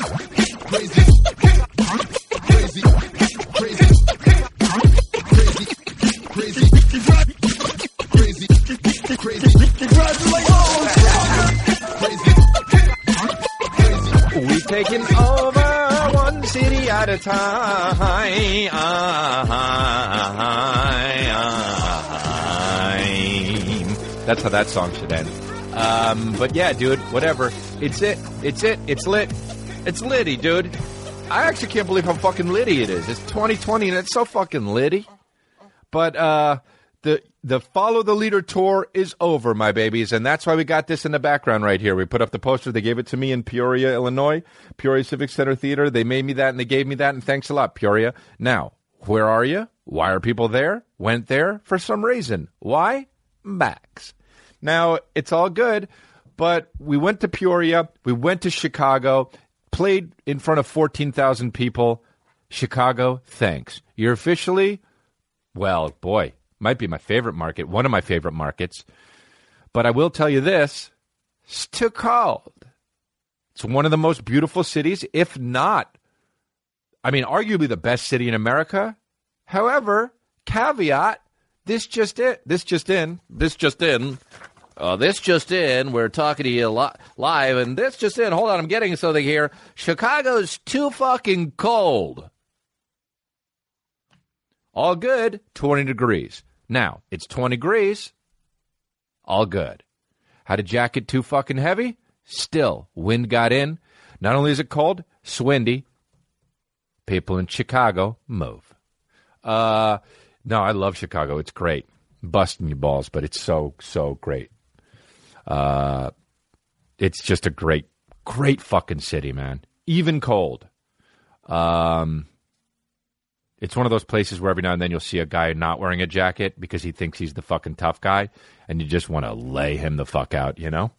crazy, crazy, crazy, crazy, crazy, crazy, crazy, crazy. We taking over one city at a time. That's how that song should end. Um, but yeah, dude, whatever. It's it. It's it. It's lit. It's litty, dude. I actually can't believe how fucking litty it is. It's 2020 and it's so fucking litty. But uh, the the follow the leader tour is over, my babies, and that's why we got this in the background right here. We put up the poster. They gave it to me in Peoria, Illinois, Peoria Civic Center Theater. They made me that, and they gave me that, and thanks a lot, Peoria. Now, where are you? Why are people there? Went there for some reason. Why? Max. Now it's all good, but we went to Peoria. We went to Chicago. Played in front of fourteen thousand people. Chicago, thanks. You're officially well, boy, might be my favorite market, one of my favorite markets. But I will tell you this it's. It's one of the most beautiful cities, if not, I mean, arguably the best city in America. However, caveat, this just it. This just in. This just in. Uh, this just in. We're talking to you li- live, and this just in. Hold on, I'm getting something here. Chicago's too fucking cold. All good, 20 degrees. Now, it's 20 degrees. All good. Had a jacket too fucking heavy? Still, wind got in. Not only is it cold, it's windy. People in Chicago move. Uh, no, I love Chicago. It's great. Busting your balls, but it's so, so great. Uh, it's just a great, great fucking city, man. Even cold. Um, it's one of those places where every now and then you'll see a guy not wearing a jacket because he thinks he's the fucking tough guy, and you just want to lay him the fuck out, you know?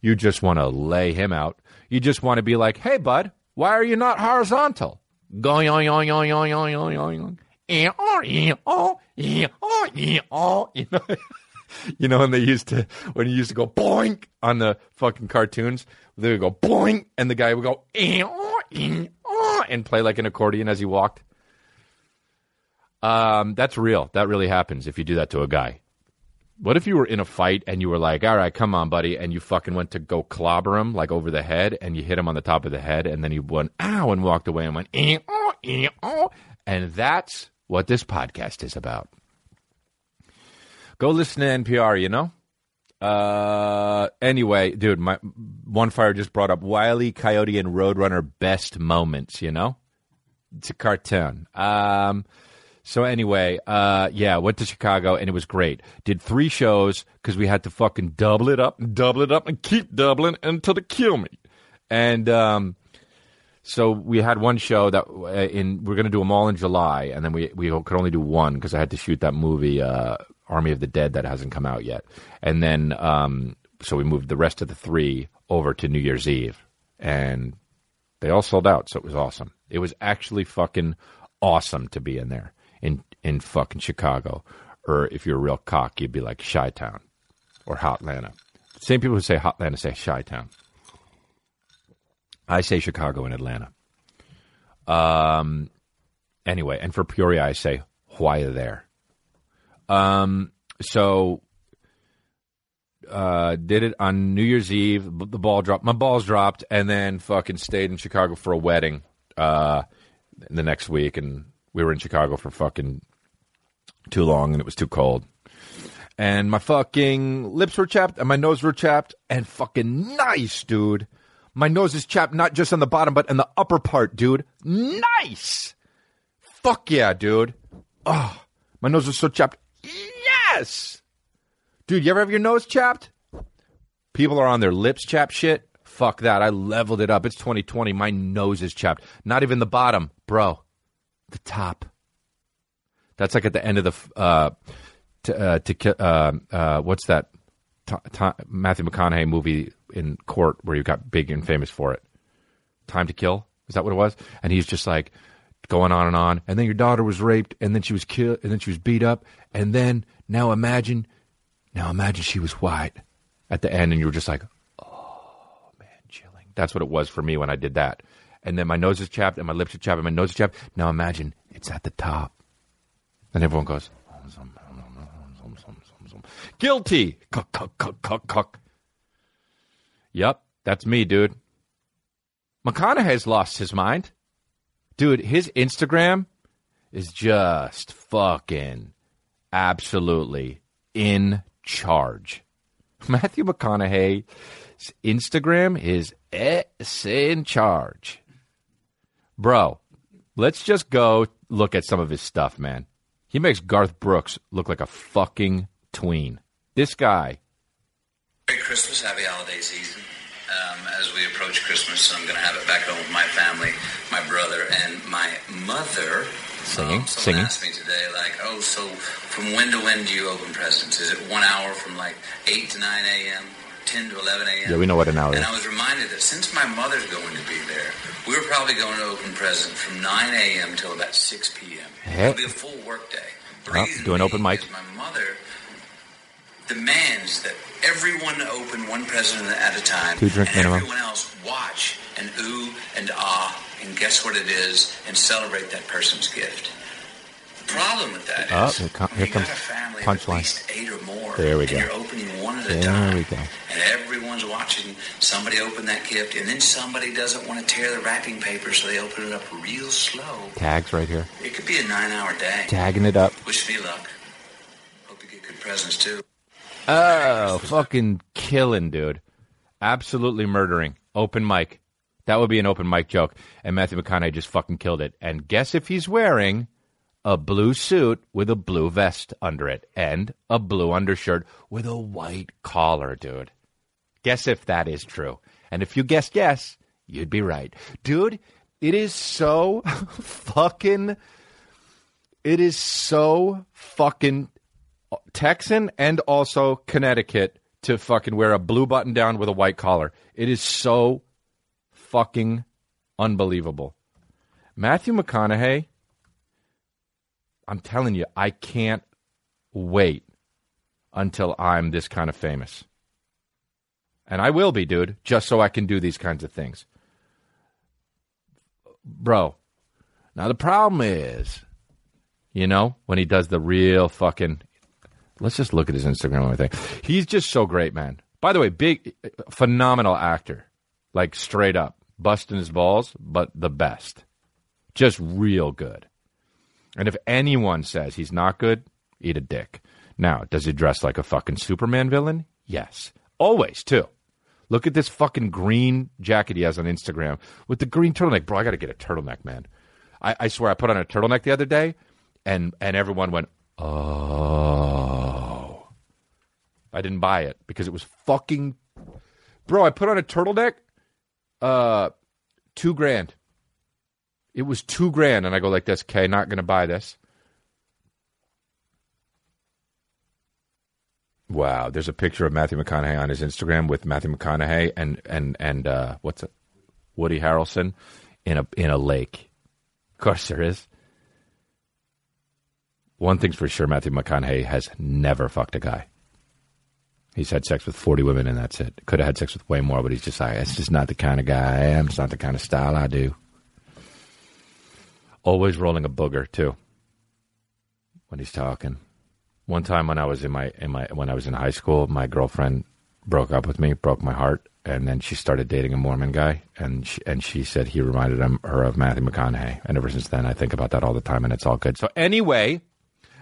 You just want to lay him out. You just want to be like, hey, bud, why are you not horizontal? Going, going, going, going, going, going, going, going. You know, you know when they used to when you used to go boink on the fucking cartoons, they would go boink, and the guy would go and play like an accordion as he walked. Um, that's real. That really happens if you do that to a guy. What if you were in a fight and you were like, "All right, come on, buddy," and you fucking went to go clobber him like over the head, and you hit him on the top of the head, and then he went ow and walked away and went and that's what this podcast is about. Go listen to NPR. You know. Uh, anyway, dude, my one fire just brought up Wiley Coyote and Roadrunner best moments. You know, it's a cartoon. Um. So anyway, uh, yeah, went to Chicago and it was great. Did three shows because we had to fucking double it up and double it up and keep doubling until they kill me. And um, so we had one show that uh, in we're going to do them all in July, and then we we could only do one because I had to shoot that movie uh, Army of the Dead that hasn't come out yet. And then um, so we moved the rest of the three over to New Year's Eve, and they all sold out. So it was awesome. It was actually fucking awesome to be in there in in fucking Chicago, or if you're a real cock, you'd be like Chi Town or Hot Hotlanta. Same people who say Hot Hotlanta say Chi Town. I say Chicago and Atlanta. Um. Anyway, and for Peoria, I say why there. Um. So. Uh, did it on New Year's Eve. The ball dropped. My balls dropped, and then fucking stayed in Chicago for a wedding. Uh, the next week, and we were in Chicago for fucking too long and it was too cold. And my fucking lips were chapped and my nose were chapped and fucking nice, dude. My nose is chapped not just on the bottom, but in the upper part, dude. Nice. Fuck yeah, dude. Oh, my nose was so chapped. Yes. Dude, you ever have your nose chapped? People are on their lips chapped shit. Fuck that. I leveled it up. It's 2020. My nose is chapped. Not even the bottom, bro the top. That's like at the end of the uh, to, uh, to uh, uh, what's that t- Matthew McConaughey movie in court where you got big and famous for it. Time to Kill is that what it was? And he's just like going on and on. And then your daughter was raped, and then she was killed, and then she was beat up, and then now imagine, now imagine she was white at the end, and you were just like, oh man, chilling. That's what it was for me when I did that. and then my nose is chapped, and my lips are chapped, and my nose is chapped. Now imagine it's at the top, and everyone goes, guilty. Cuck, cuck, cuck, cuck, cuck. Yep, that's me, dude. McConaughey's lost his mind. Dude, his Instagram is just fucking absolutely in charge. Matthew McConaughey's Instagram is is in charge. Bro, let's just go look at some of his stuff, man. He makes Garth Brooks look like a fucking tween. This guy, Merry Christmas, happy holiday season. As we approach Christmas, so I'm going to have it back home with my family, my brother, and my mother. Singing, Um, someone singing. asked me today, like, oh, so from when to when do you open presents? Is it one hour from like 8 to 9 a.m., 10 to 11 a.m.? Yeah, we know what an hour And is. And I was reminded that since my mother's going to be there, we were probably going to open presents from 9 a.m. till about 6 p.m. Hey. It'll be a full work day. The Well, do an open mic. My mother demands that everyone open one present at a time. Two drink and minimum. Everyone else watch and ooh and ah and guess what it is and celebrate that person's gift. The problem with that is Oh, here com- here you comes a family of punchline. at least eight or more. There we and go. You're opening one at a There time. we go. And everyone's watching somebody open that gift, and then somebody doesn't want to tear the wrapping paper, so they open it up real slow. tags right here. It could be a nine-hour day. Tagging it up. Wish me luck. Hope you get good presents too. Oh, fucking killing, dude. Absolutely murdering. Open mic. That would be an open mic joke. And Matthew McConaughey just fucking killed it. And guess if he's wearing a blue suit with a blue vest under it and a blue undershirt with a white collar, dude. Guess if that is true. And if you guessed yes, you'd be right. Dude, it is so fucking. It is so fucking Texan and also Connecticut to fucking wear a blue button down with a white collar. It is so fucking unbelievable. Matthew McConaughey, I'm telling you, I can't wait until I'm this kind of famous. And I will be, dude, just so I can do these kinds of things. Bro, now the problem is, you know, when he does the real fucking Let's just look at his Instagram and everything. He's just so great, man. By the way, big, phenomenal actor. Like straight up, busting his balls, but the best. Just real good. And if anyone says he's not good, eat a dick. Now, does he dress like a fucking Superman villain? Yes. Always, too. Look at this fucking green jacket he has on Instagram with the green turtleneck. Bro, I got to get a turtleneck, man. I, I swear, I put on a turtleneck the other day, and and everyone went, "Oh." I didn't buy it because it was fucking. Bro, I put on a turtleneck, uh, two grand. It was two grand, and I go like this. Okay, not gonna buy this. Wow, there's a picture of Matthew McConaughey on his Instagram with Matthew McConaughey and and and uh, what's it, Woody Harrelson in a in a lake. Of course, there is. One thing's for sure: Matthew McConaughey has never fucked a guy. He's had sex with forty women, and that's it. Could have had sex with way more, but he's just like, it's just not the kind of guy I am. It's not the kind of style I do. Always rolling a booger too when he's talking. One time when I was in my in my when I was in high school, my girlfriend broke up with me, broke my heart, and then she started dating a Mormon guy, and she, and she said he reminded him, her of Matthew McConaughey, and ever since then I think about that all the time, and it's all good. So anyway,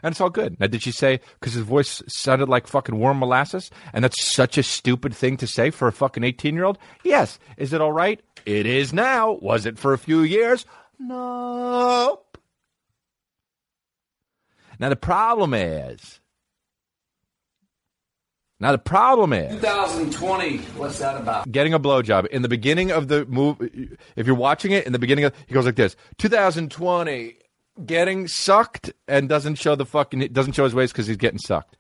and it's all good. Now, did she say because his voice sounded like fucking warm molasses, and that's such a stupid thing to say for a fucking eighteen year old? Yes. Is it all right? It is now. Was it for a few years? Nope. Now the problem is. Now the problem is 2020. What's that about? getting a blowjob in the beginning of the movie. If you're watching it in the beginning, of, he goes like this: 2020, getting sucked, and doesn't show the fucking doesn't show his waist because he's getting sucked.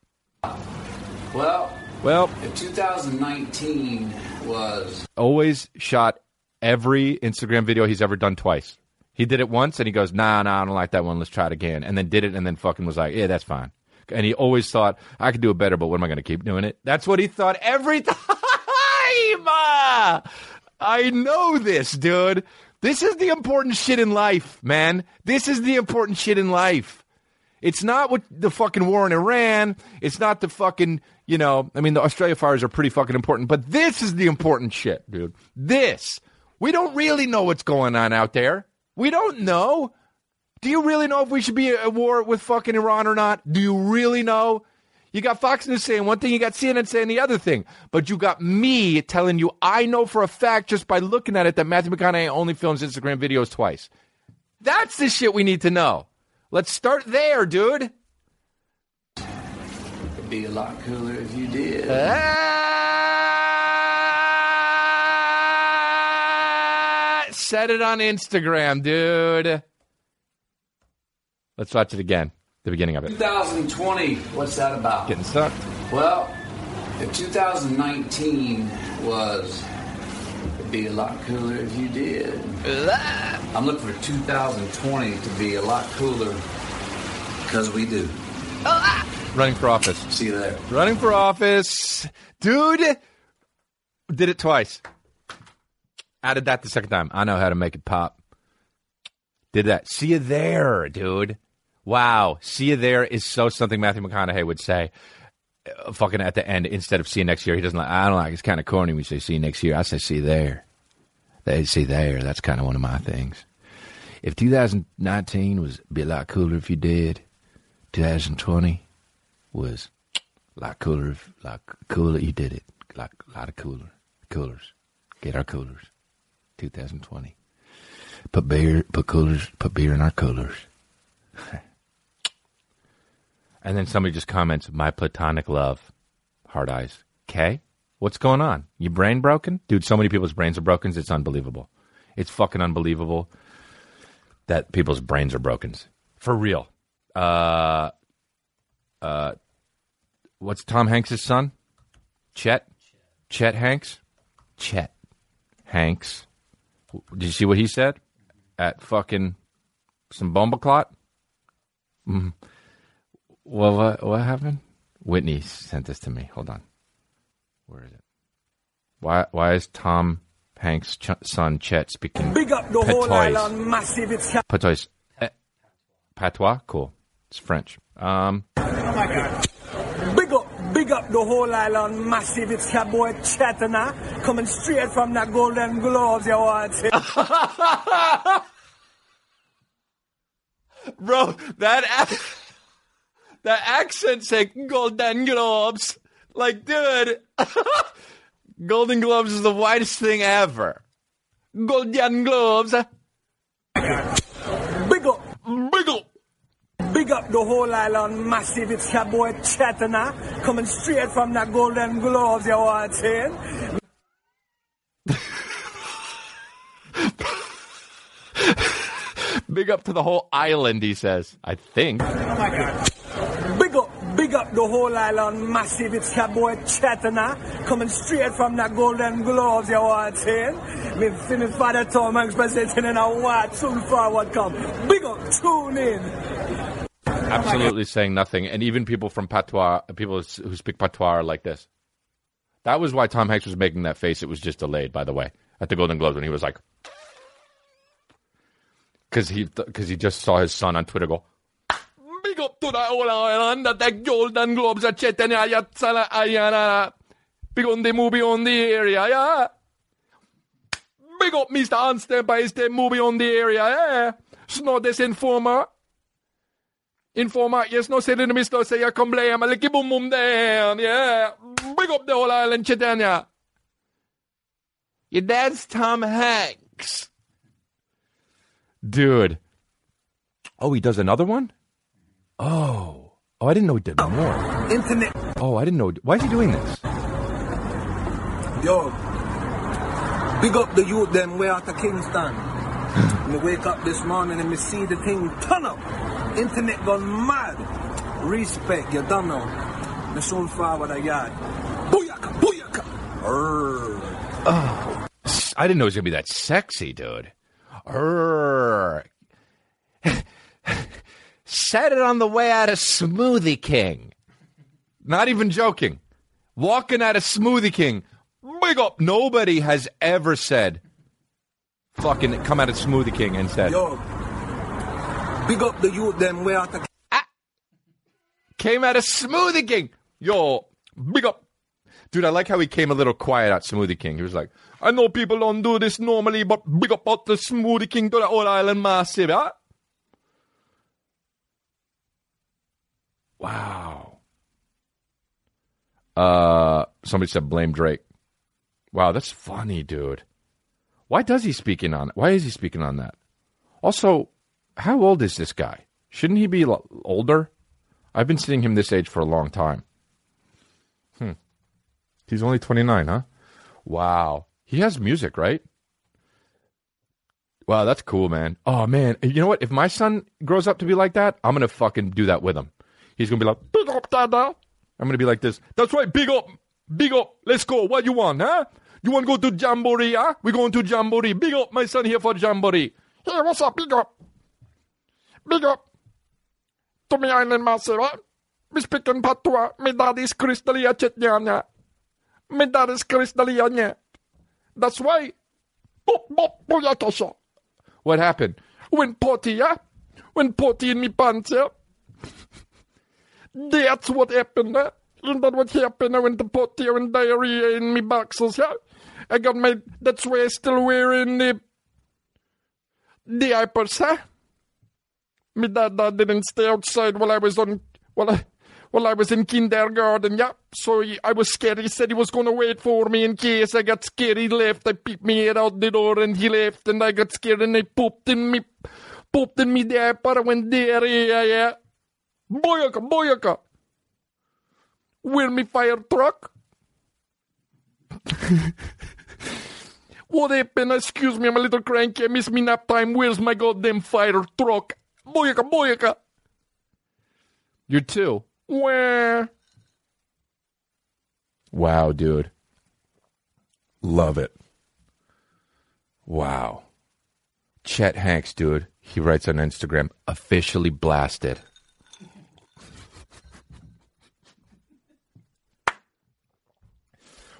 Well, Well, if 2019 was always shot every Instagram video he's ever done twice. He did it once and he goes, nah, nah, I don't like that one. Let's try it again. And then did it and then fucking was like, yeah, that's fine. And he always thought, I could do it better, but what am I going to keep doing it? That's what he thought every time. I know this, dude. This is the important shit in life, man. This is the important shit in life. It's not what the fucking war in Iran. It's not the fucking, you know, I mean, the Australia fires are pretty fucking important, but this is the important shit, dude. This. We don't really know what's going on out there. We don't know. Do you really know if we should be at war with fucking Iran or not? Do you really know? You got Fox News saying one thing, you got CNN saying the other thing. But you got me telling you I know for a fact just by looking at it that Matthew McConaughey only films Instagram videos twice. That's the shit we need to know. Let's start there, dude. It'd be a lot cooler if you did. Ah, Said it on Instagram, dude. Let's watch it again. The beginning of it. 2020, what's that about? Getting stuck. Well, if 2019 was, it'd be a lot cooler if you did. I'm looking for 2020 to be a lot cooler because we do. Running for office. See you there. Running for office. Dude did it twice. Added that the second time. I know how to make it pop. Did that. See you there, dude. Wow. See you there is so something Matthew McConaughey would say. uh, fucking at the end instead of see you next year. He doesn't like. I don't like. It's kind of corny when you say see you next year. I say see you there. They see there. That's kind of one of my things. If 2019 was be a lot cooler if you did, 2020 was a lot cooler. If, lot cooler you did it. Lot lot of cooler coolers. Get our coolers. 2020. Put beer. Put coolers. Put beer in our coolers. and then somebody just comments, "My platonic love." Hard eyes. Okay, what's going on? Your brain broken, dude? So many people's brains are broken. It's unbelievable. It's fucking unbelievable that people's brains are broken. For real. Uh, uh, what's Tom Hanks' son? Chet? Chet Hanks? Chet Hanks. Did you see what he said? At fucking some bombaclot? Mm. Well, what, what happened? Whitney sent this to me. Hold on. Where is it? Why, why is Tom Hanks' ch- son Chet speaking Big up the whole island, massive. It's ca- Patois. Eh, patois? Cool. It's French. Um, Oh my God. big up, big up the whole island, massive. It's your boy Chetana coming straight from the Golden Globes. You want to bro, that that accent saying Golden Globes, like, dude, Golden Globes is the whitest thing ever. Golden Globes, Big up, big up. big up the whole island, massive. It's your boy Chetana coming straight from the Golden Globes. You say? Big up to the whole island, he says. I think. Oh up, big up the whole island, massive. It's your boy Chetana coming straight from the Golden Globes. You want to say? Me, me father Tom presenting in a what soon forward come. Big up, tune in. Absolutely saying nothing. And even people from patois, people who speak patois are like this. That was why Tom Hanks was making that face. It was just delayed, by the way, at the Golden Globes when he was like, because he because he just saw his son on Twitter go, "Big up to the whole island at the Golden Globes at Chetania Yatsala Ayana, big on the movie on the area, yeah. Big up Mr. Anstep by his the movie on the area, yeah. Snå this informer. Informer, yes, no säger det mister sig jag kom blä med lite bom om den, yeah. Big up the whole island, Chitania. Your dad's Tom Hanks. Dude. Oh, he does another one? Oh. Oh, I didn't know he did more. Internet. Oh, I didn't know. Why is he doing this? Yo, big up the youth them way out of Kingston. me wake up this morning and me see the thing turn up. Internet gone mad. Respect, you don't know. Me soon forward a yard. Booyaka, booyaka. Arr. Oh, I didn't know he was going to be that sexy, dude. Said it on the way out of Smoothie King. Not even joking. Walking out of Smoothie King. big up. Nobody has ever said, fucking come out of Smoothie King and said, Yo, big up the youth them where out the ah. came out of Smoothie King. Yo, big up. Dude, I like how he came a little quiet at Smoothie King. He was like, I know people don't do this normally, but big up out the Smoothie King to the Old Island Massive, huh? Wow. Uh, somebody said blame Drake. Wow, that's funny, dude. Why does he speaking on? Why is he speaking on that? Also, how old is this guy? Shouldn't he be l- older? I've been seeing him this age for a long time. Hmm. He's only 29, huh? Wow. He has music, right? Wow, that's cool, man. Oh, man. You know what? If my son grows up to be like that, I'm going to fucking do that with him. He's going to be like, big up, dada. I'm going to be like this. That's right, big up. Big up. Let's go. What you want, huh? You want to go to Jamboree, huh? We're going to Jamboree. Big up, my son here for Jamboree. Hey, what's up? Big up. Big up. To me island massive, huh? Mi speaking patois. My daddy's Chris D'Elia chetnyanya. My daddy's Chris D'Elia That's why. What happened? When potty, yeah? When potty in me pants, yeah? That's what happened, huh? Isn't that what happened? Eh, I went to potty and diarrhea in me boxes, yeah? I got my, that's why I still wearing the, the diapers, huh? Me dad, dad didn't stay outside while I was on, while I, while I was in kindergarten, yeah. So he, I was scared. He said he was gonna wait for me in case I got scared. He left. I peeped me head out the door and he left and I got scared and I pooped in me, pooped in me diaper. I went there, yeah, yeah. Boyaka, boyaka. Where me fire truck? what happened? Excuse me, I'm a little cranky. I miss me nap time. Where's my goddamn fire truck? Boyaka, boyaka. You're two. Where? Wow, dude. Love it. Wow. Chet Hanks, dude. He writes on Instagram, officially blasted.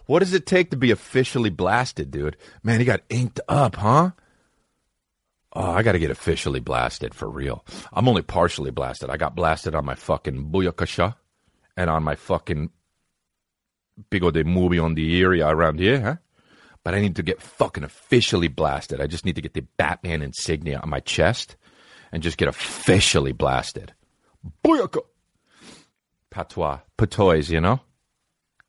What does it take to be officially blasted, dude? Man, he got inked up, huh? Oh, I got to get officially blasted for real. I'm only partially blasted. I got blasted on my fucking Booyakasha and on my fucking Bigo de movie on the area around here, huh? But I need to get fucking officially blasted. I just need to get the Batman insignia on my chest and just get officially blasted. Booyaka! Patois. Patois, you know?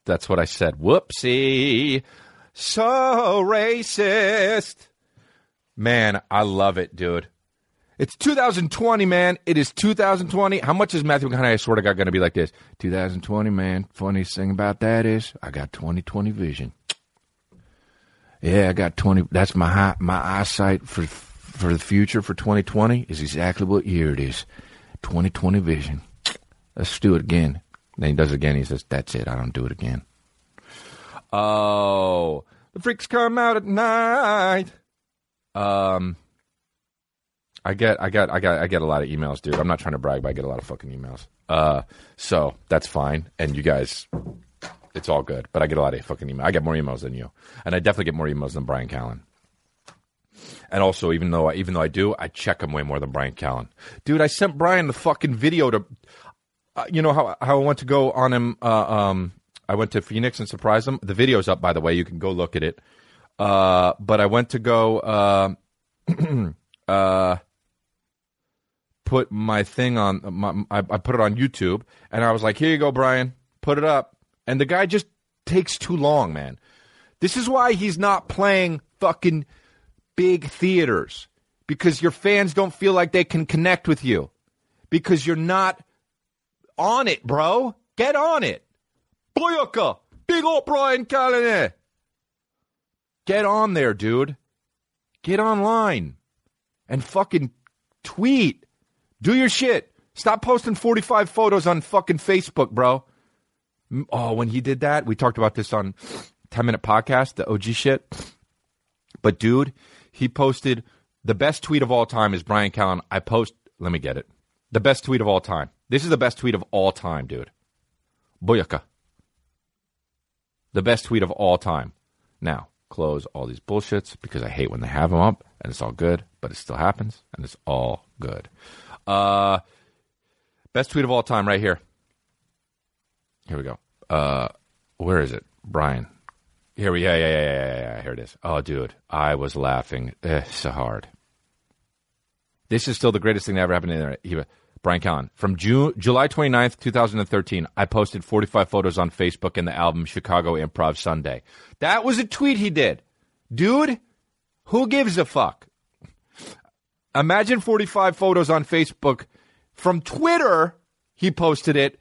That's what I said. Whoopsie. So racist. Man, I love it, dude. It's 2020, man. It is 2020. How much is Matthew McConaughey, I swear to God, going to be like this? 2020, man. Funniest thing about that is I got 2020 vision. Yeah, I got 20. That's my high, my eyesight for for the future for 2020 is exactly what year it is. 2020 vision. Let's do it again. Then he does it again. He says, "That's it. I don't do it again." Oh, the freaks come out at night. Um, I get, I got, I got, I get a lot of emails, dude. I'm not trying to brag, but I get a lot of fucking emails. Uh, so that's fine. And you guys, it's all good. But I get a lot of fucking emails. I get more emails than you, and I definitely get more emails than Brian Callen. And also, even though I, even though I do, I check him way more than Brian Callen. Dude, I sent Brian the fucking video to, uh, you know how how I went to go on him. Uh, um, I went to Phoenix and surprised him. The video's up, by the way. You can go look at it. Uh, but I went to go uh, uh, put my thing on. My, I, I put it on YouTube, and I was like, "Here you go, Brian. Put it up." And the guy just takes too long, man. This is why he's not playing fucking big theaters because your fans don't feel like they can connect with you because you're not on it, bro. Get on it. Boyaka, big old Brian Callen. Get on there, dude. Get online and fucking tweet. Do your shit. Stop posting 45 photos on fucking Facebook, bro. Oh, when he did that, we talked about this on 10 Minute Podcast, the OG shit. But dude, he posted the best tweet of all time is Brian Callen. I post, let me get it. The best tweet of all time. This is the best tweet of all time, dude. Boyaka. The best tweet of all time. Now, close all these bullshits because I hate when they have them up and it's all good, but it still happens and it's all good. Uh, best tweet of all time right here. Here we go. Uh, where is it? Brian. Here we, yeah, yeah, yeah, yeah, yeah, yeah. Here it is. Oh, dude, I was laughing eh, so hard. This is still the greatest thing that ever happened in the internet. Brian Callen. From June, July 29th, 2013, I posted 45 photos on Facebook in the album Chicago Improv Sunday. That was a tweet he did. Dude, who gives a fuck? Imagine 45 photos on Facebook. From Twitter, he posted it.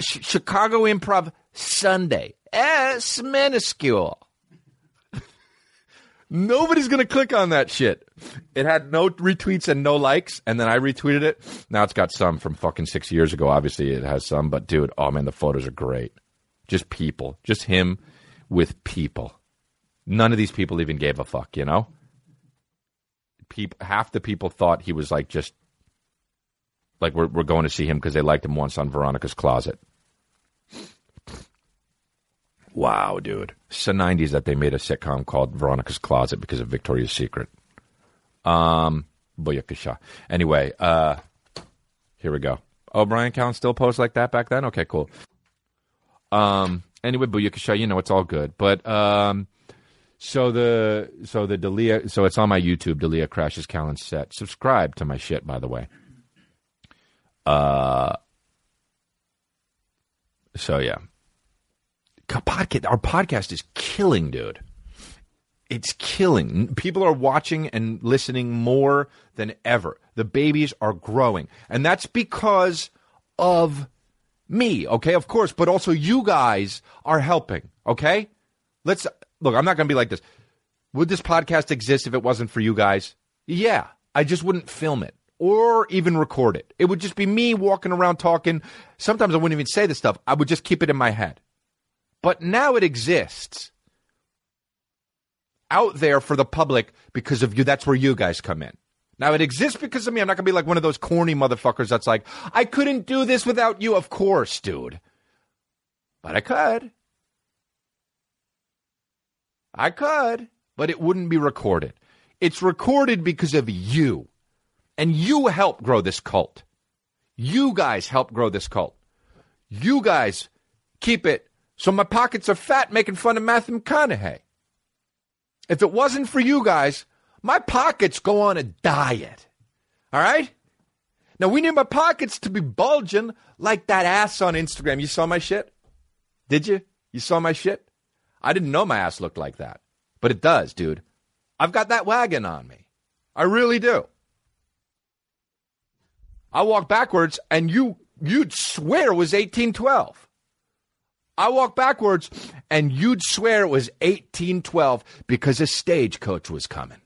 Ch- Chicago Improv Sunday. S minuscule. Nobody's going to click on that shit. It had no retweets and no likes, and then I retweeted it. Now it's got some from fucking six years ago. Obviously, it has some, but dude, oh man, the photos are great. Just people. Just him with people. None of these people even gave a fuck, you know? People, half the people thought he was like just like we're, we're going to see him because they liked him once on Veronica's Closet. Wow, dude. It's the 90s that they made a sitcom called Veronica's Closet because of Victoria's Secret. Um, Booyakasha. Anyway, uh, here we go. Oh, Brian still posts like that back then? Okay, cool. Um, anyway, Booyakasha, you know, it's all good. But, um, so the, so the D'Elia, so it's on my YouTube, D'Elia Crashes Callen set. Subscribe to my shit, by the way. Uh, so yeah. Podcast, our podcast is killing, dude. It's killing. People are watching and listening more than ever. The babies are growing. And that's because of me, okay? Of course, but also you guys are helping, okay? Let's look, I'm not going to be like this. Would this podcast exist if it wasn't for you guys? Yeah. I just wouldn't film it or even record it. It would just be me walking around talking. Sometimes I wouldn't even say the stuff. I would just keep it in my head. But now it exists out there for the public because of you. That's where you guys come in. Now it exists because of me. I'm not gonna be like one of those corny motherfuckers that's like, I couldn't do this without you. Of course, dude. But I could. I could, but it wouldn't be recorded. It's recorded because of you. And you help grow this cult. You guys help grow this cult. You guys keep it so my pockets are fat making fun of Matthew McConaughey. If it wasn't for you guys, my pockets go on a diet. All right? Now we need my pockets to be bulging like that ass on Instagram. You saw my shit? Did you? You saw my shit? I didn't know my ass looked like that. But it does, dude. I've got that wagon on me. I really do. I walk backwards and you you'd swear it was 1812. I walk backwards and you'd swear it was 1812 because a stagecoach was coming.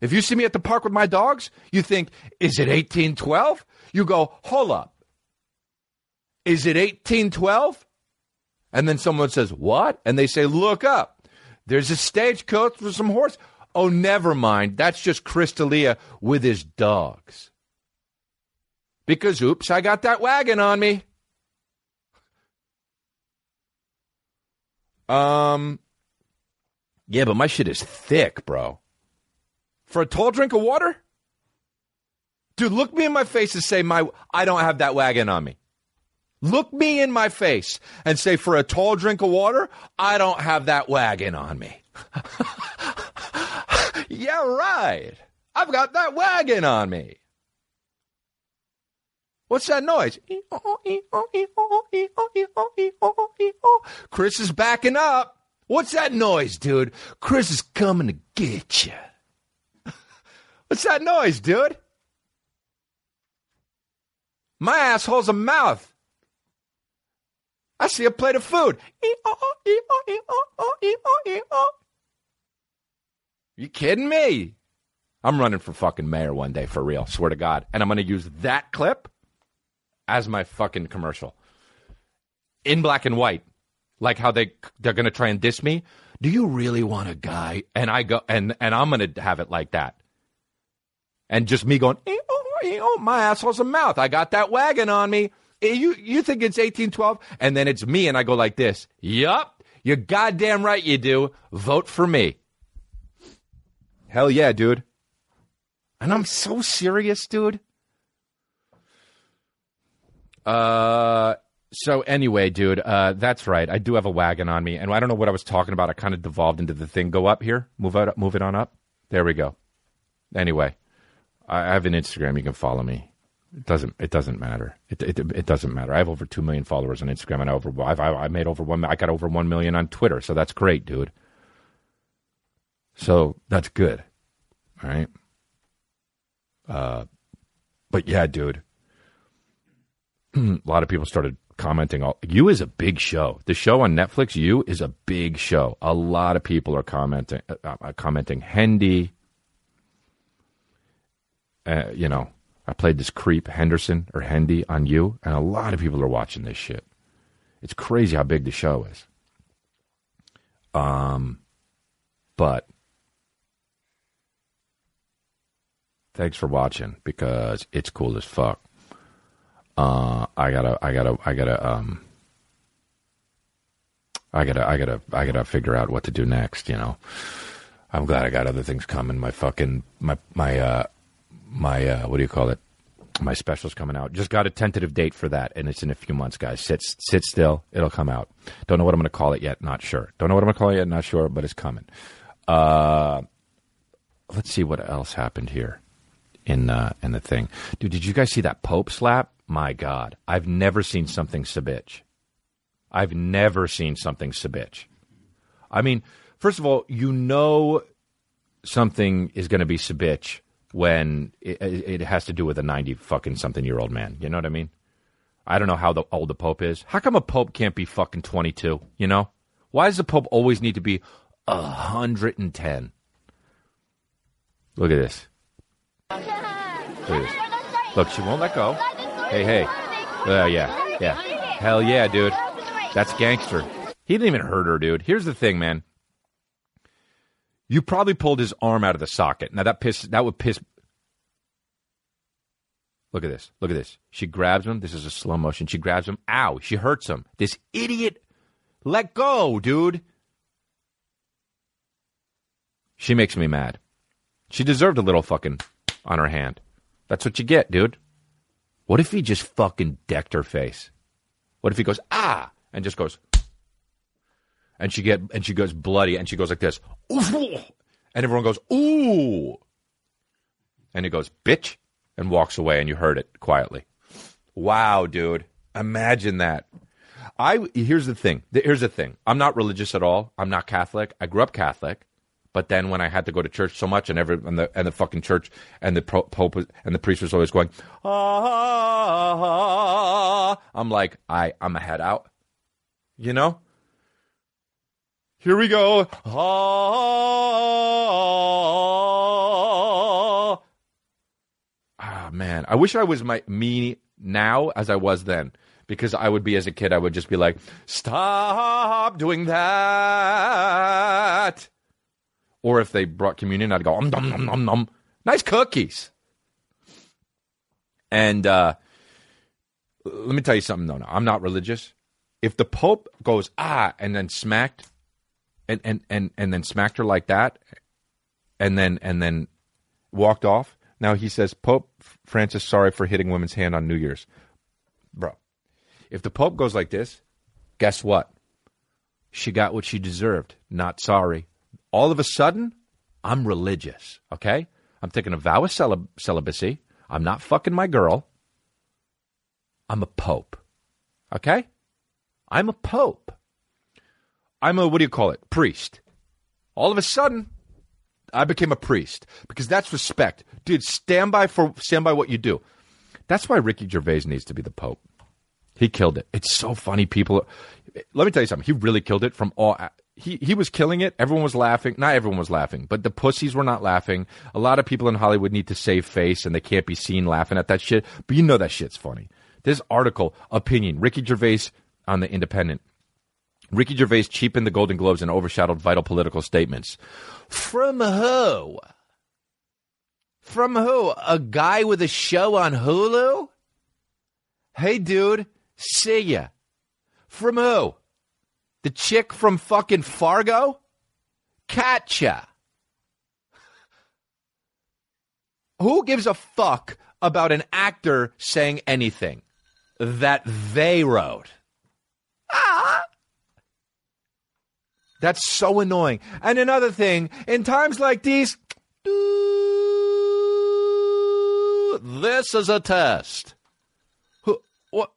If you see me at the park with my dogs, you think, is it 1812? You go, hold up. Is it 1812? And then someone says, what? And they say, look up. There's a stagecoach with some horse. Oh, never mind. That's just Chris D'Elia with his dogs. Because, oops, I got that wagon on me. Um, yeah, but my shit is thick, bro. For a tall drink of water? Dude, look me in my face and say my I don't have that wagon on me. Look me in my face and say for a tall drink of water, I don't have that wagon on me. yeah, right. I've got that wagon on me. What's that noise? Chris is backing up. What's that noise, dude? Chris is coming to get you. What's that noise, dude? My asshole's a mouth. I see a plate of food. You kidding me? I'm running for fucking mayor one day for real, swear to God. And I'm going to use that clip as my fucking commercial in black and white, like how they they're gonna try and diss me. Do you really want a guy? And I go and and I'm gonna have it like that, and just me going, eh, oh, eh, oh, my asshole's a mouth. I got that wagon on me. Eh, You you think it's eighteen twelve, and then it's me, and I go like this. Yup. You're goddamn right you do. Vote for me. Hell yeah, dude. And I'm so serious, dude. Uh, so anyway, dude, uh, that's right. I do have a wagon on me, and I don't know what I was talking about. I kind of devolved into the thing. Go up here, move out, move it on up. There we go. Anyway, I have an Instagram. You can follow me. It doesn't. It doesn't matter. It, it, it doesn't matter. I have over two million followers on Instagram, and I over. I've, I made over one. I got over one million on Twitter. So that's great, dude. So that's good. All right. Uh, but yeah, dude. A lot of people started commenting. All you is a big show. The show on Netflix, you is a big show. A lot of people are commenting. Uh, uh, commenting. Hendy. Uh, you know, I played this creep Henderson or Hendy on you, and a lot of people are watching this shit. It's crazy how big the show is. Um, but thanks for watching because it's cool as fuck. Uh, I gotta, I gotta, I gotta, um, I gotta, I gotta, I gotta figure out what to do next. You know, I'm glad I got other things coming. My fucking, my, my, uh, my, uh, what do you call it? My special's coming out. Just got a tentative date for that, and it's in a few months, guys. Sit, sit still. It'll come out. Don't know what I'm to call it yet. Not sure. Don't know what I'm to call it yet. Not sure, but it's coming. Uh, let's see what else happened here in uh, in the thing. Dude, did you guys see that Pope slap? My God, I've never seen something so bitch. I've never seen something so bitch. I mean, first of all, you know something is going to be so bitch when it, it has to do with a ninety fucking something year old man. You know what I mean? I don't know how the, old the Pope is. How come a Pope can't be fucking twenty two? You know, why does the Pope always need to be hundred and ten? Look at this. Look at this. Look, she won't let go. Hey, hey. Uh, yeah, yeah. Hell yeah, dude. That's gangster. He didn't even hurt her, dude. Here's the thing, man. You probably pulled his arm out of the socket. Now that piss that would piss Look at this. Look at this. She grabs him. This is a slow motion. She grabs him. Ow. She hurts him. This idiot. Let go, dude. She makes me mad. She deserved a little fucking on her hand. That's what you get, dude. What if he just fucking decked her face? What if he goes ah and just goes and she get and she goes bloody and she goes like this and everyone goes ooh and he goes bitch and walks away and you heard it quietly. Wow, dude. Imagine that. I here's the thing. Here's the thing. I'm not religious at all. I'm not Catholic. I grew up Catholic. But then when I had to go to church so much, and every and the and the fucking church and the pro- pope and the priest was always going, ah, I'm like, I I'm a head out, you know. Here we go. Ah, ah, man, I wish I was my me now as I was then. Because I would be as a kid, I would just be like, "Stop doing that." Or if they brought communion, I'd go, um, nom, nom, nom, nom. nice cookies. And uh, let me tell you something, no, no, I'm not religious. If the Pope goes, ah, and then smacked, and, and, and, and then smacked her like that, and then, and then walked off, now he says, Pope Francis, sorry for hitting women's hand on New Year's. Bro, if the Pope goes like this, guess what? She got what she deserved. Not sorry all of a sudden, I'm religious. Okay, I'm taking a vow of celib- celibacy. I'm not fucking my girl. I'm a pope. Okay, I'm a pope. I'm a what do you call it? Priest. All of a sudden, I became a priest because that's respect, dude. Stand by for stand by what you do. That's why Ricky Gervais needs to be the pope. He killed it. It's so funny. People, let me tell you something. He really killed it from all. He he was killing it. Everyone was laughing. Not everyone was laughing, but the pussies were not laughing. A lot of people in Hollywood need to save face, and they can't be seen laughing at that shit. But you know that shit's funny. This article, opinion, Ricky Gervais on the Independent. Ricky Gervais cheapened the Golden Globes and overshadowed vital political statements. From who? From who? A guy with a show on Hulu? Hey, dude, see ya. From who? The chick from fucking Fargo? Katya. Who gives a fuck about an actor saying anything that they wrote? Ah! That's so annoying. And another thing, in times like these, this is a test. Who- What?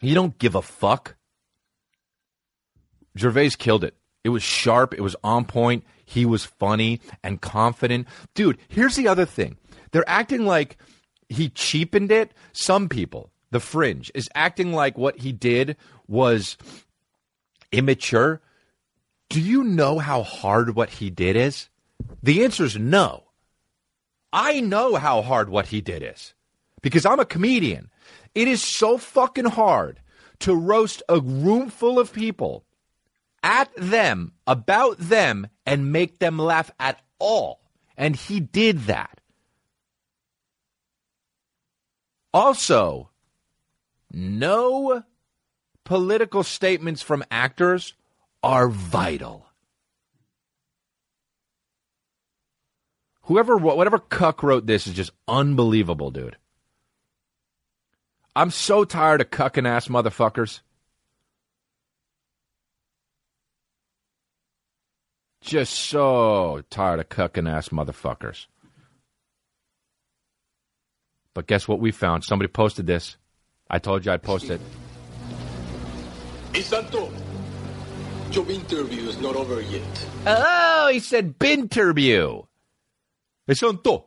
You don't give a fuck. Gervais killed it. It was sharp. It was on point. He was funny and confident. Dude, here's the other thing. They're acting like he cheapened it. Some people, the fringe, is acting like what he did was immature. Do you know how hard what he did is? The answer is no. I know how hard what he did is because I'm a comedian. It is so fucking hard to roast a room full of people at them, about them, and make them laugh at all. And he did that. Also, no political statements from actors are vital. Whoever, whatever cuck wrote this is just unbelievable, dude. I'm so tired of cucking ass motherfuckers. Just so tired of cucking ass motherfuckers. But guess what we found? Somebody posted this. I told you I'd post it. Santo, job interview is not over yet. Oh, he said binterview. Santo,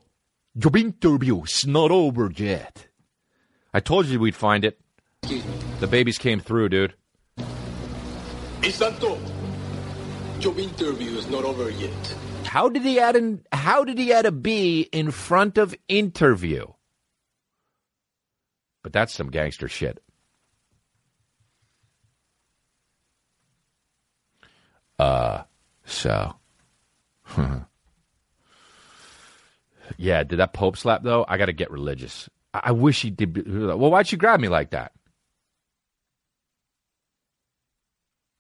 job is not over yet. I told you we'd find it. The babies came through, dude. Hey, Santo, job interview is not over yet. How did he add an, how did he add a B in front of interview? But that's some gangster shit. Uh so Yeah, did that Pope slap though? I gotta get religious. I, wish he did well why'd you grab me like that?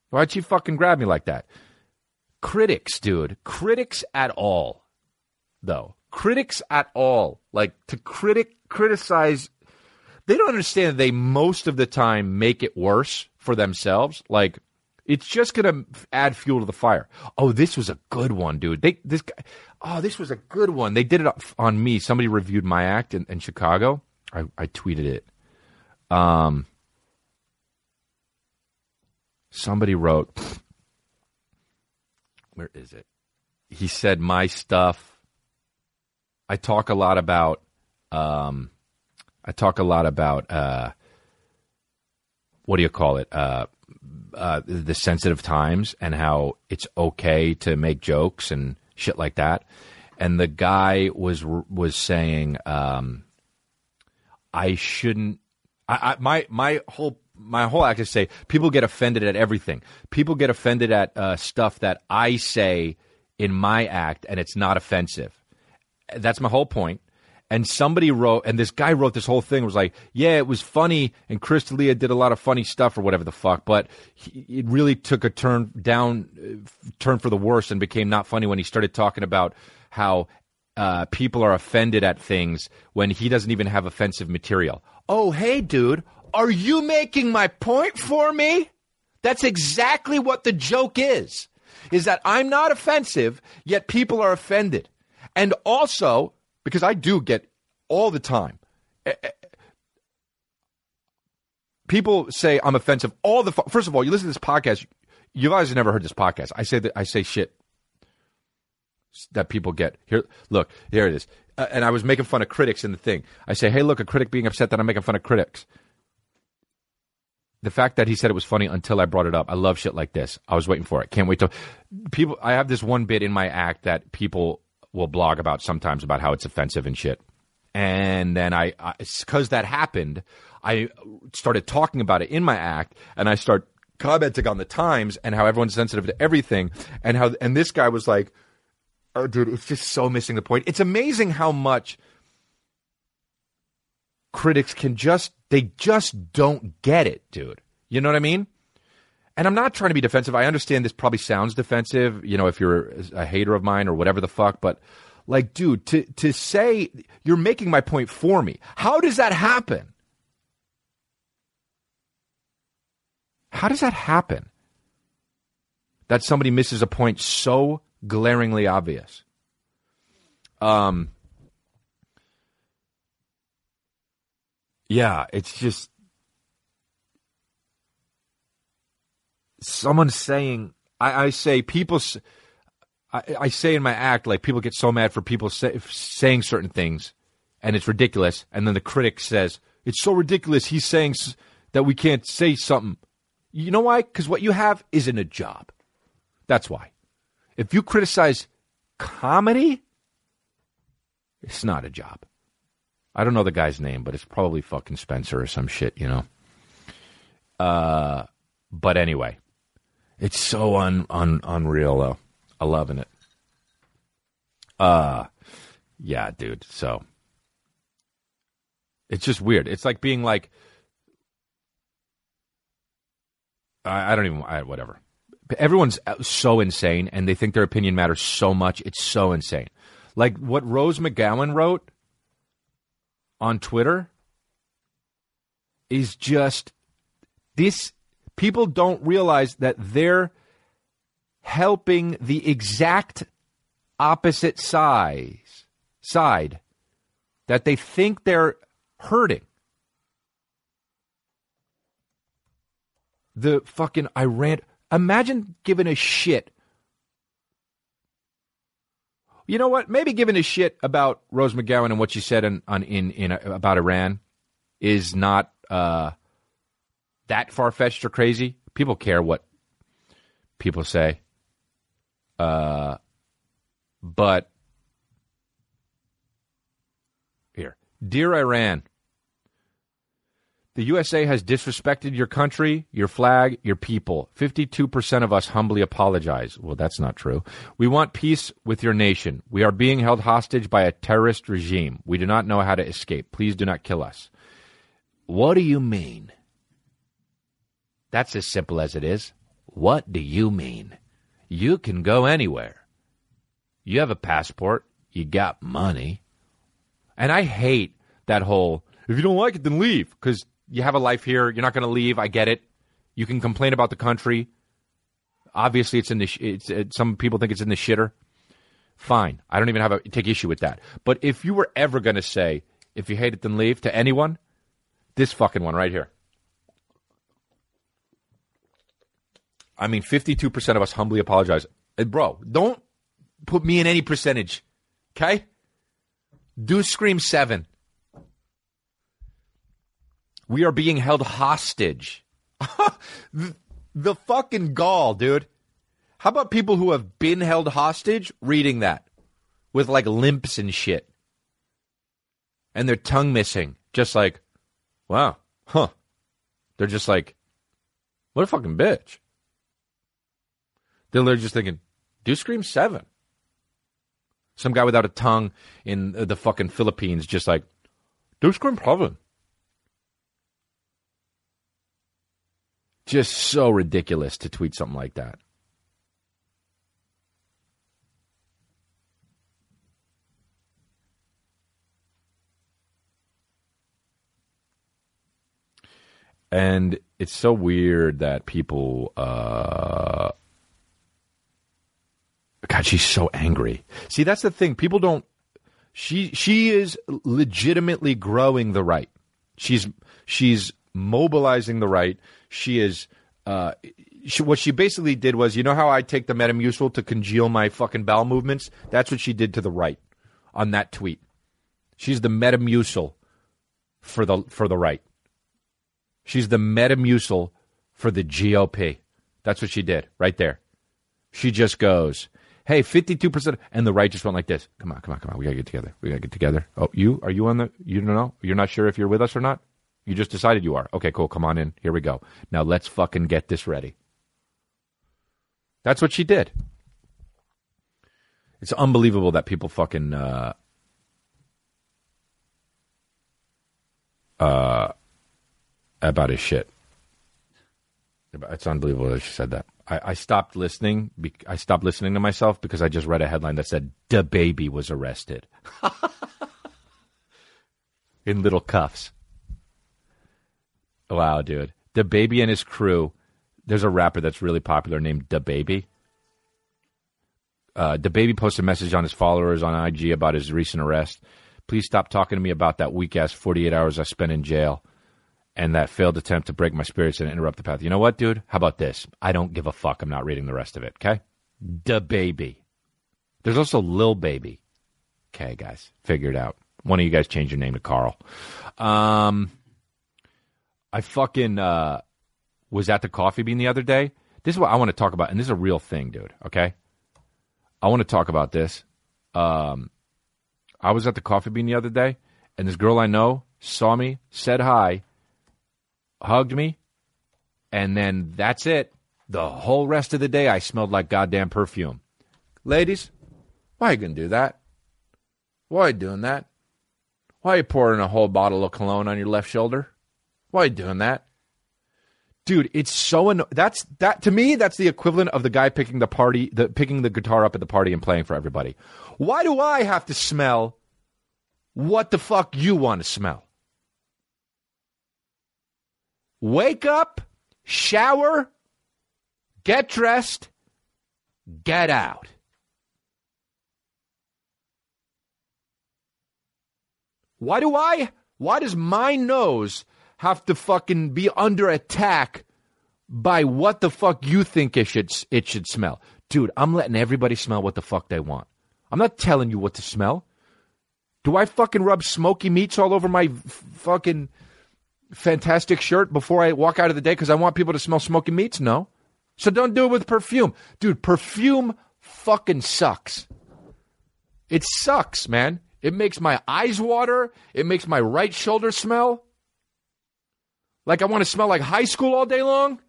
Why'd you fucking grab me like that? critics, dude, critics at all, though, critics at all, like to critic criticize, they don't understand that they most of the time make it worse for themselves. Like it's just gonna add fuel to the fire. Oh, this was a good one, dude. They this guy, oh, this was a good one. They did it on me. Somebody reviewed my act in, in Chicago. I, I tweeted it. Um, somebody wrote where is it? He said my stuff. I talk a lot about. Um, I talk a lot about. Uh, what do you call it? Uh, uh, the sensitive times and how it's okay to make jokes and shit like that. And the guy was was saying, um, I shouldn't. I, I my my whole my whole act is say people get offended at everything. People get offended at uh, stuff that I say in my act, and it's not offensive. That's my whole point. And somebody wrote, and this guy wrote this whole thing was like, yeah, it was funny, and Chris D'Elia did a lot of funny stuff or whatever the fuck, but he, it really took a turn down, uh, turn for the worse, and became not funny when he started talking about how uh, people are offended at things when he doesn't even have offensive material. Oh, hey, dude, are you making my point for me? That's exactly what the joke is. Is that I'm not offensive, yet people are offended. And also, because I do get all the time, eh, eh, people say I'm offensive all the first of all, you listen to this podcast, you guys have never heard this podcast. I say that I say shit that people get. Here look, here it is. Uh, and I was making fun of critics in the thing. I say, "Hey, look, a critic being upset that I'm making fun of critics." the fact that he said it was funny until I brought it up. I love shit like this. I was waiting for it. Can't wait to people. I have this one bit in my act that people will blog about sometimes about how it's offensive and shit. And then I, because that happened, I started talking about it in my act, and I start commenting on the times and how everyone's sensitive to everything, and how and this guy was like, "Oh, dude, it's just so missing the point." It's amazing how much critics can just they just don't get it, dude. You know what I mean? And I'm not trying to be defensive. I understand this probably sounds defensive, you know, if you're a hater of mine or whatever the fuck, but like, dude, to, to say you're making my point for me, how does that happen? How does that happen? That somebody misses a point so glaringly obvious. Um, yeah, it's just someone saying. I, I say people. I say in my act like people get so mad for people say, saying certain things, and it's ridiculous. And then the critic says it's so ridiculous. He's saying that we can't say something. You know why? Because what you have isn't a job. That's why. If you criticize comedy, it's not a job. I don't know the guy's name, but it's probably fucking Spencer or some shit, you know. Uh, but anyway, it's so un, un unreal though. I'm loving it. Uh, yeah, dude. So it's just weird. It's like being like, I, I don't even, I, whatever. Everyone's so insane, and they think their opinion matters so much. It's so insane. Like what Rose McGowan wrote on Twitter is just this. People don't realize that they're helping the exact opposite size side that they think they're hurting. The fucking Iran. Imagine giving a shit. You know what? Maybe giving a shit about Rose McGowan and what she said in, on in in about Iran is not uh, that far fetched or crazy. People care what people say. Uh, but here, dear Iran, the USA has disrespected your country, your flag, your people. 52% of us humbly apologize. Well, that's not true. We want peace with your nation. We are being held hostage by a terrorist regime. We do not know how to escape. Please do not kill us. What do you mean? That's as simple as it is. What do you mean? You can go anywhere. You have a passport. You got money. And I hate that whole, if you don't like it, then leave. Because you have a life here. You're not going to leave. I get it. You can complain about the country. Obviously, it's in the. Sh- it's, it, some people think it's in the shitter. Fine. I don't even have a take issue with that. But if you were ever going to say, if you hate it, then leave to anyone, this fucking one right here. I mean, 52% of us humbly apologize. And bro, don't put me in any percentage. Okay? Do scream seven. We are being held hostage. the, the fucking gall, dude. How about people who have been held hostage reading that with like limps and shit? And their tongue missing. Just like, wow, huh. They're just like, what a fucking bitch. Then they're just thinking, do Scream 7. Some guy without a tongue in the fucking Philippines just like, do Scream 7. Just so ridiculous to tweet something like that. And it's so weird that people uh God, she's so angry. See, that's the thing. People don't. She she is legitimately growing the right. She's she's mobilizing the right. She is. Uh, she, what she basically did was, you know how I take the Metamucil to congeal my fucking bowel movements? That's what she did to the right on that tweet. She's the Metamucil for the for the right. She's the Metamucil for the GOP. That's what she did right there. She just goes, hey, 52%. And the right just went like this. Come on, come on, come on. We got to get together. We got to get together. Oh, you? Are you on the? You don't know? You're not sure if you're with us or not? You just decided you are. Okay, cool. Come on in. Here we go. Now let's fucking get this ready. That's what she did. It's unbelievable that people fucking. Uh, uh, about his shit. It's unbelievable that she said that. I, stopped listening. I stopped listening to myself because I just read a headline that said "DaBaby was arrested" in little cuffs. Wow, dude, DaBaby and his crew. There's a rapper that's really popular named DaBaby. Uh, DaBaby posted a message on his followers on IG about his recent arrest. Please stop talking to me about that weak ass 48 hours I spent in jail and that failed attempt to break my spirits and interrupt the path. You know what, dude? How about this? I don't give a fuck. I'm not reading the rest of it, okay? DaBaby. There's also Lil Baby. Okay, guys, figure it out. One of you guys change your name to Carl. Um, I fucking uh, was at the coffee bean the other day. This is what I want to talk about, and this is a real thing, dude. Okay, I want to talk about this. Um, I was at the coffee bean the other day, and this girl I know saw me, said hi, hugged me, and then that's it. The whole rest of the day, I smelled like goddamn perfume. Ladies, why you going to do that? Why you doing that? Why are you pouring a whole bottle of cologne on your left shoulder? Why you doing that? Dude, it's so anno- that's that to me that's the equivalent of the guy picking the party the picking the guitar up at the party and playing for everybody. Why do I have to smell what the fuck you want to smell? Wake up, shower, get dressed, get out. Why do I? Why does my nose have to fucking be under attack by what the fuck you think it should it should smell? Dude, I'm letting everybody smell what the fuck they want. I'm not telling you what to smell. Do I fucking rub smoky meats all over my fucking fantastic shirt before I walk out of the day because I want people to smell smoky meats? No. So don't do it with perfume. Dude, perfume fucking sucks. It sucks, man. It makes my eyes water. It makes my right shoulder smell. Like I want to smell like high school all day long.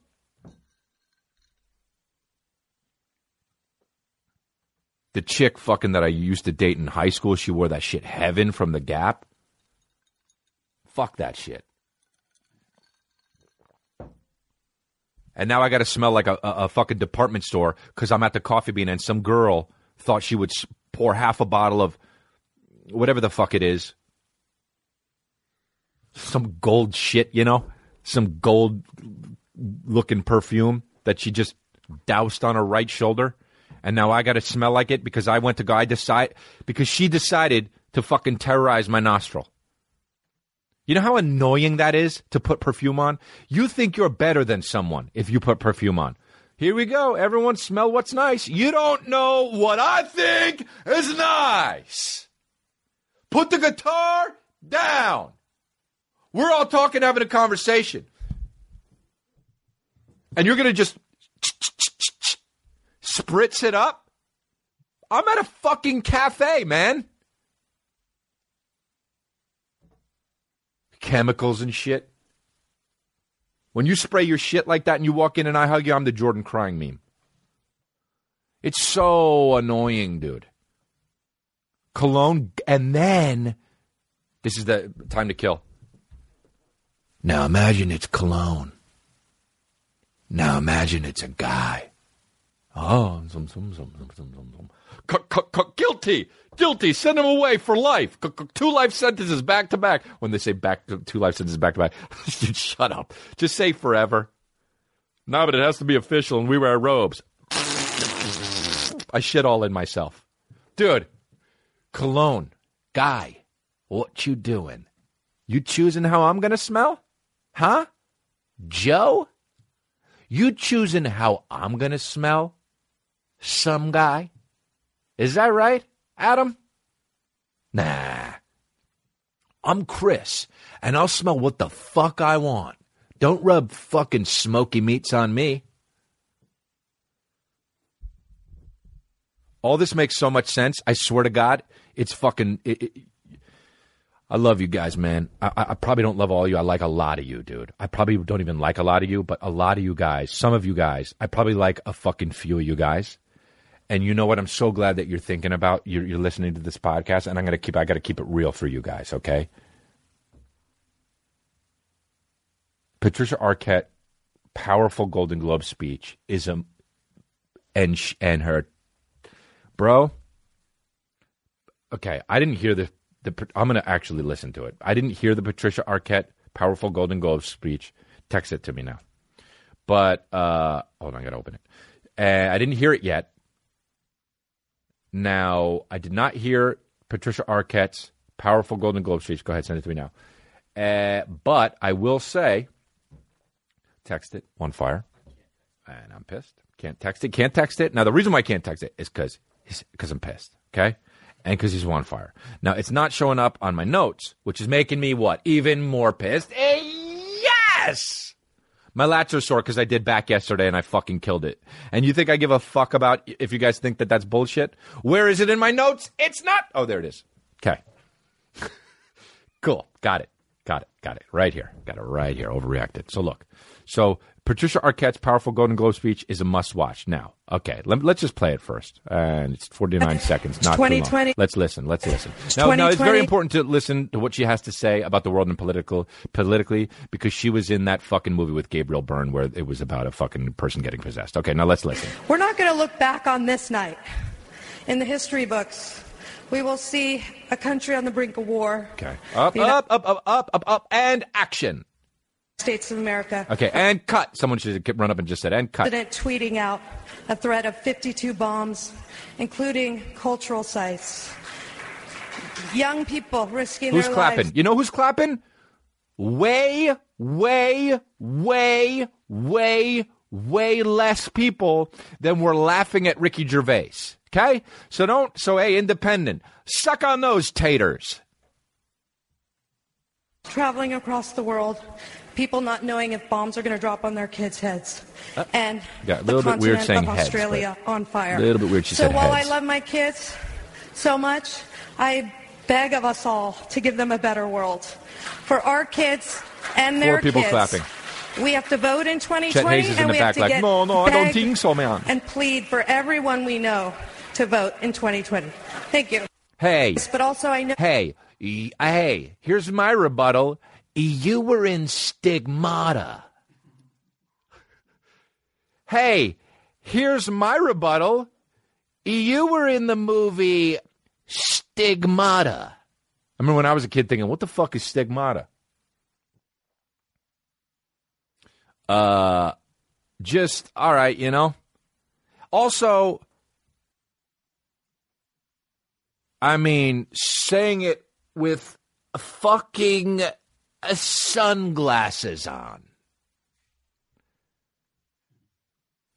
The chick fucking that I used to date in high school, she wore that shit Heaven from the Gap. Fuck that shit. And now I got to smell like a, a, a fucking department store because I'm at the coffee bean and some girl thought she would pour half a bottle of whatever the fuck it is. Some gold shit, you know? Some gold looking perfume that she just doused on her right shoulder. And now I got to smell like it because I went to go. I decide because she decided to fucking terrorize my nostril. You know how annoying that is to put perfume on? You think you're better than someone if you put perfume on. Here we go. Everyone smell what's nice. You don't know what I think is nice. Put the guitar down. We're all talking, having a conversation. And you're going to just spritz it up? I'm at a fucking cafe, man. Chemicals and shit. When you spray your shit like that and you walk in and I hug you, I'm the Jordan crying meme. It's so annoying, dude. Cologne, and then this is the time to kill. Now imagine it's cologne. Now imagine it's a guy. Oh, zum, zum, zum, zum, zum, zum, zum. Guilty, guilty. Send him away for life. Two life sentences back to back. When they say back to two life sentences back to back, dude, shut up. Just say forever. No, but it has to be official, and we wear robes. I shit all in myself, dude. Cologne, guy, what you doing? You choosing how I'm gonna smell? Huh? Joe? You choosing how I'm gonna smell? Some guy? Is that right, Adam? Nah. I'm Chris, and I'll smell what the fuck I want. Don't rub fucking smoky meats on me. All this makes so much sense. I swear to God, it's fucking. It, it, I love you guys, man. I, I probably don't love all you. I like a lot of you, dude. I probably don't even like a lot of you, but a lot of you guys, some of you guys, I probably like a fucking few of you guys. And you know what? I'm so glad that you're thinking about you're, you're listening to this podcast, and I'm gonna keep. I got to keep it real for you guys, okay? Patricia Arquette powerful Golden Globe speech is a and sh- and her bro. Okay, I didn't hear the the. I'm to actually listen to it. I didn't hear the Patricia Arquette powerful Golden Globe speech. Text it to me now. But uh, hold on, I got to open it. Uh, I didn't hear it yet. Now I did not hear Patricia Arquette's powerful Golden Globe speech. Go ahead, send it to me now. Uh, but I will say, text it on fire, and I'm pissed. Can't text it. Can't text it. Now the reason why I can't text it is because because I'm pissed. Okay, and because he's on fire. Now it's not showing up on my notes, which is making me what even more pissed. Eh, yes. My lats are sore because I did back yesterday and I fucking killed it. And you think I give a fuck about if you guys think that that's bullshit? Where is it in my notes? It's not. Oh, there it is. Okay. cool. Got it. Got it. Got it. Right here. Got it right here. Overreacted. So look. So Patricia Arquette's powerful Golden Globe speech is a must watch. Now, okay, let, us just play it first. And it's 49 seconds, not too long. 2020. Let's listen. Let's listen. Now, now, it's very important to listen to what she has to say about the world and political politically because she was in that fucking movie with Gabriel Byrne where it was about a fucking person getting possessed. Okay, now let's listen. We're not going to look back on this night in the history books. We will see a country on the brink of war. Okay. Up, up, up, up, up, up, up, and action. States of America. Okay, and cut. Someone should have run up and just said, and cut. President tweeting out a threat of 52 bombs, including cultural sites. Young people risking Who's their clapping? lives. You know who's clapping? Way, way, way, way, way less people than were laughing at Ricky Gervais. Okay? So don't, so hey, independent, suck on those taters. traveling across the world, people not knowing if bombs are going to drop on their kids' heads, and Uh, yeah, a the little bit weird saying of Australia but on fire. a little bit weird she so said while heads. I love my kids so much, I beg of us all to give them a better world for our kids and their Four people kids. clapping. We have to vote in 2020, Chet Hanks in and the we have to like, get "No, no, I don't think so, man." And plead for everyone we know to vote in 2020. Thank you. Hey, But also, I know. hey, hey, here's my rebuttal. You were in stigmata. Hey, here's my rebuttal. You were in the movie Stigmata. I remember when I was a kid thinking, what the fuck is stigmata? Uh, just, all right, you know? Also, I mean, saying it with fucking sunglasses on.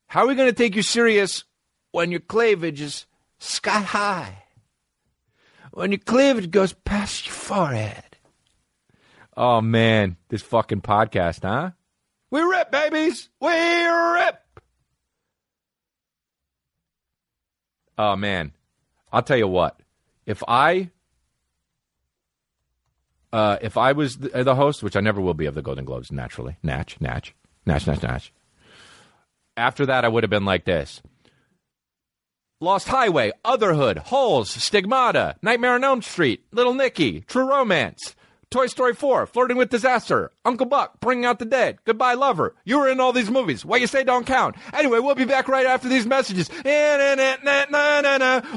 How are we going to take you serious when your cleavage is sky high? When your cleavage goes past your forehead? Oh, man, this fucking podcast, huh? We rip, babies! We rip! Oh, man. I'll tell you what. If I uh, if I was the, the host, which I never will be of the Golden Globes, naturally, Natch, Natch, Natch, Natch, Natch. After that, I would have been like this: Lost Highway, Otherhood, Holes, Stigmata, Nightmare on Elm Street, Little Nicky, True Romance, Toy Story 4, Flirting with Disaster, Uncle Buck, Bringing Out the Dead, Goodbye Lover. You were in all these movies. What you say don't count. Anyway, we'll be back right after these messages.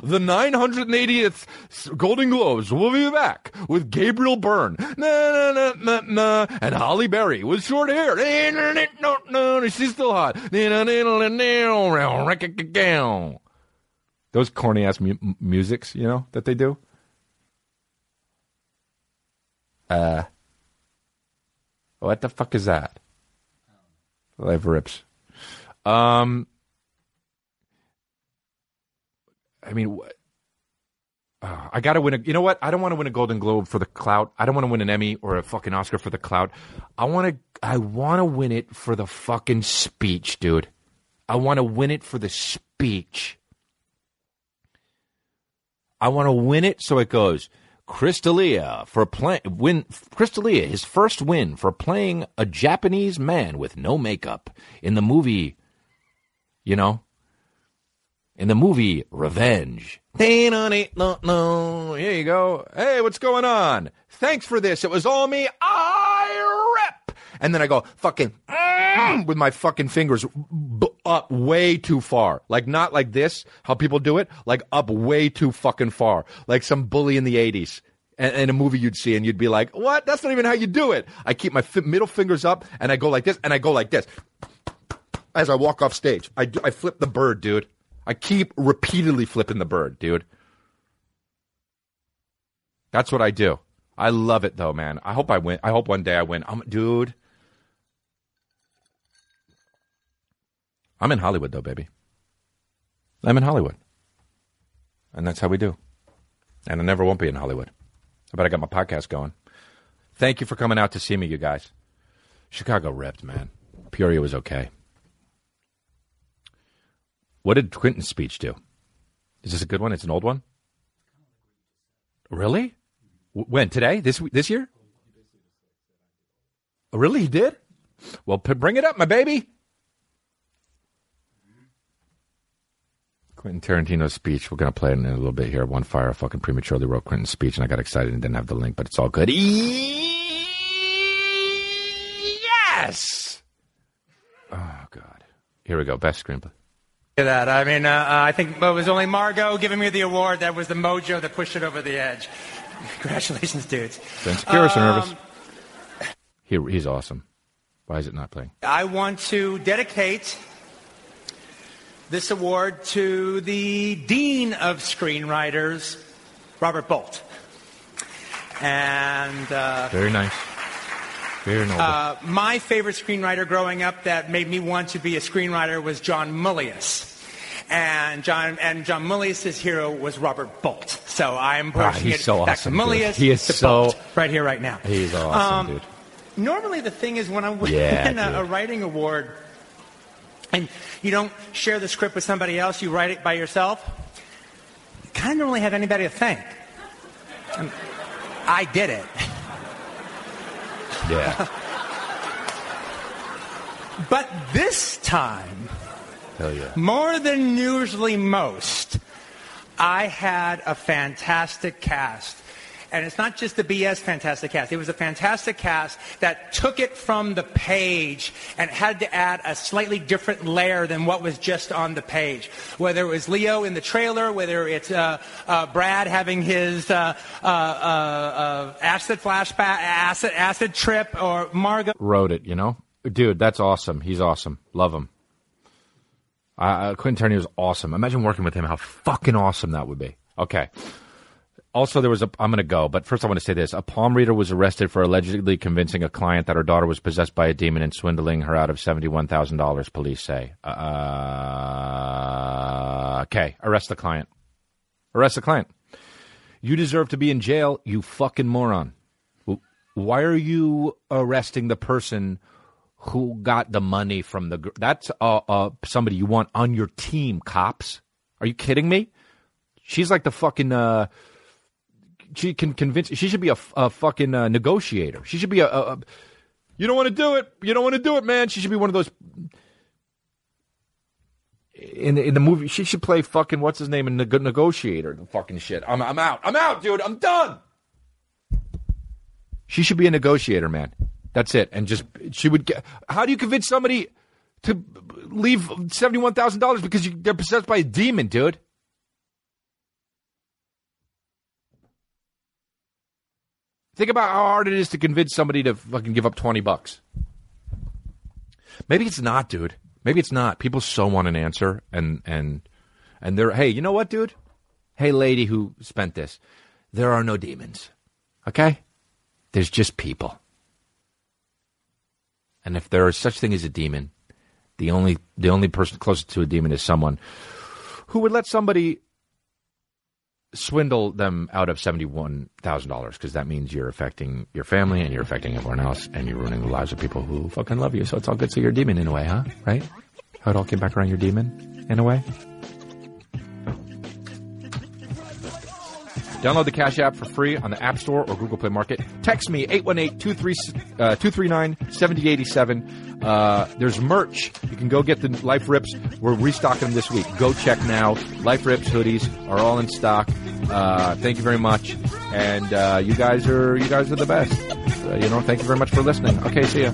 The 980th Golden Globes. We'll be back with Gabriel Byrne and Halle Berry with short hair. She's still hot. Those corny ass mu- musics, you know, that they do. Uh, what the fuck is that? Live rips. Um, I mean, uh, I gotta win a. You know what? I don't want to win a Golden Globe for the clout. I don't want to win an Emmy or a fucking Oscar for the clout. I want to. I want to win it for the fucking speech, dude. I want to win it for the speech. I want to win it so it goes Chris D'Elia for play win Chris D'Elia his first win for playing a Japanese man with no makeup in the movie you know in the movie Revenge. Here you go. Hey, what's going on? Thanks for this. It was all me. I rip. And then I go fucking mm, with my fucking fingers b- up way too far. Like not like this, how people do it, like up way too fucking far. Like some bully in the 80s. And, and a movie you'd see, and you'd be like, "What? That's not even how you do it." I keep my fi- middle fingers up, and I go like this, and I go like this as I walk off stage. I, do, I flip the bird, dude. I keep repeatedly flipping the bird, dude. That's what I do. I love it though, man. I hope I win. I hope one day I win. I'm, dude. I'm in Hollywood though, baby. I'm in Hollywood, and that's how we do. And I never won't be in Hollywood. But I got my podcast going. Thank you for coming out to see me, you guys. Chicago ripped, man. Peoria was okay. What did Quentin's speech do? Is this a good one? It's an old one. Really? When today? This this year? Really, he did? Well, bring it up, my baby. Quentin Tarantino's speech. We're gonna play it in a little bit here. One fire fucking prematurely wrote Quentin's speech, and I got excited and didn't have the link, but it's all good. Yes. Oh God. Here we go. Best screenplay. that. I mean, uh, uh, I think it was only Margot giving me the award that was the mojo that pushed it over the edge. Congratulations, dudes. Securus are nervous. Um, He, he's awesome. Why is it not playing? I want to dedicate this award to the Dean of Screenwriters, Robert Bolt. And uh, Very nice. Very noble. uh, my favorite screenwriter growing up that made me want to be a screenwriter was John Milius. And John and John Milius's hero was Robert Bolt. So I'm Ah, pushing he's it so back awesome, to dude. Milius He is to so- Bolt right here, right now. he's awesome, um, dude. Normally, the thing is when I'm winning Yeah, a, a writing award, and you don't share the script with somebody else, you write it by yourself. You kind of don't really have anybody to thank. Um, I did it. Yeah. But this time, yeah. more than usually most, I had a fantastic cast. And it's not just the BS fantastic cast. It was a fantastic cast that took it from the page and had to add a slightly different layer than what was just on the page. Whether it was Leo in the trailer, whether it's uh, uh, Brad having his uh, uh, uh, uh, acid flashback, acid acid trip, or Margot. Wrote it, you know? Dude, that's awesome. He's awesome. Love him. Uh, Quentin Tarantino is awesome. Imagine working with him. How fucking awesome that would be. Okay. Also, there was a. I'm going to go, but first I want to say this: a palm reader was arrested for allegedly convincing a client that her daughter was possessed by a demon and swindling her out of seventy-one thousand dollars. Police say. Uh, okay, arrest the client. Arrest the client. You deserve to be in jail, you fucking moron. Why are you arresting the person who got the money from the? That's uh, uh, somebody you want on your team. Cops? Are you kidding me? She's like the fucking. Uh, she can convince. She should be a fucking uh, negotiator. She should be a, a, a. You don't want to do it. You don't want to do it, man. She should be one of those. In the, in the movie, she should play fucking what's his name in neg- negotiator. The fucking shit. I'm I'm out. I'm out, dude. I'm done. She should be a negotiator, man. That's it. And just she would get. How do you convince somebody to leave seventy one thousand dollars because you, they're possessed by a demon, dude? Think about how hard it is to convince somebody to fucking give up 20 bucks. Maybe it's not, dude. Maybe it's not. People so want an answer and and and they're hey, you know what, dude? Hey lady who spent this. There are no demons. Okay? There's just people. And if there is such thing as a demon, the only the only person closest to a demon is someone who would let somebody swindle them out of seventy-one thousand dollars because that means you're affecting your family and you're affecting everyone else and you're ruining the lives of people who fucking love you. So it's all good. So you're a demon in a way, huh? Right? How it all came back around your demon in a way. Download the Cash App for free on the App Store or Google Play Market. Text me 818-239-7087. Uh, there's merch. You can go get the Life Rips. We're restocking them this week. Go check now. Life Rips hoodies are all in stock. Uh, thank you very much, and uh, you guys are you guys are the best. Uh, you know, thank you very much for listening. Okay, see ya.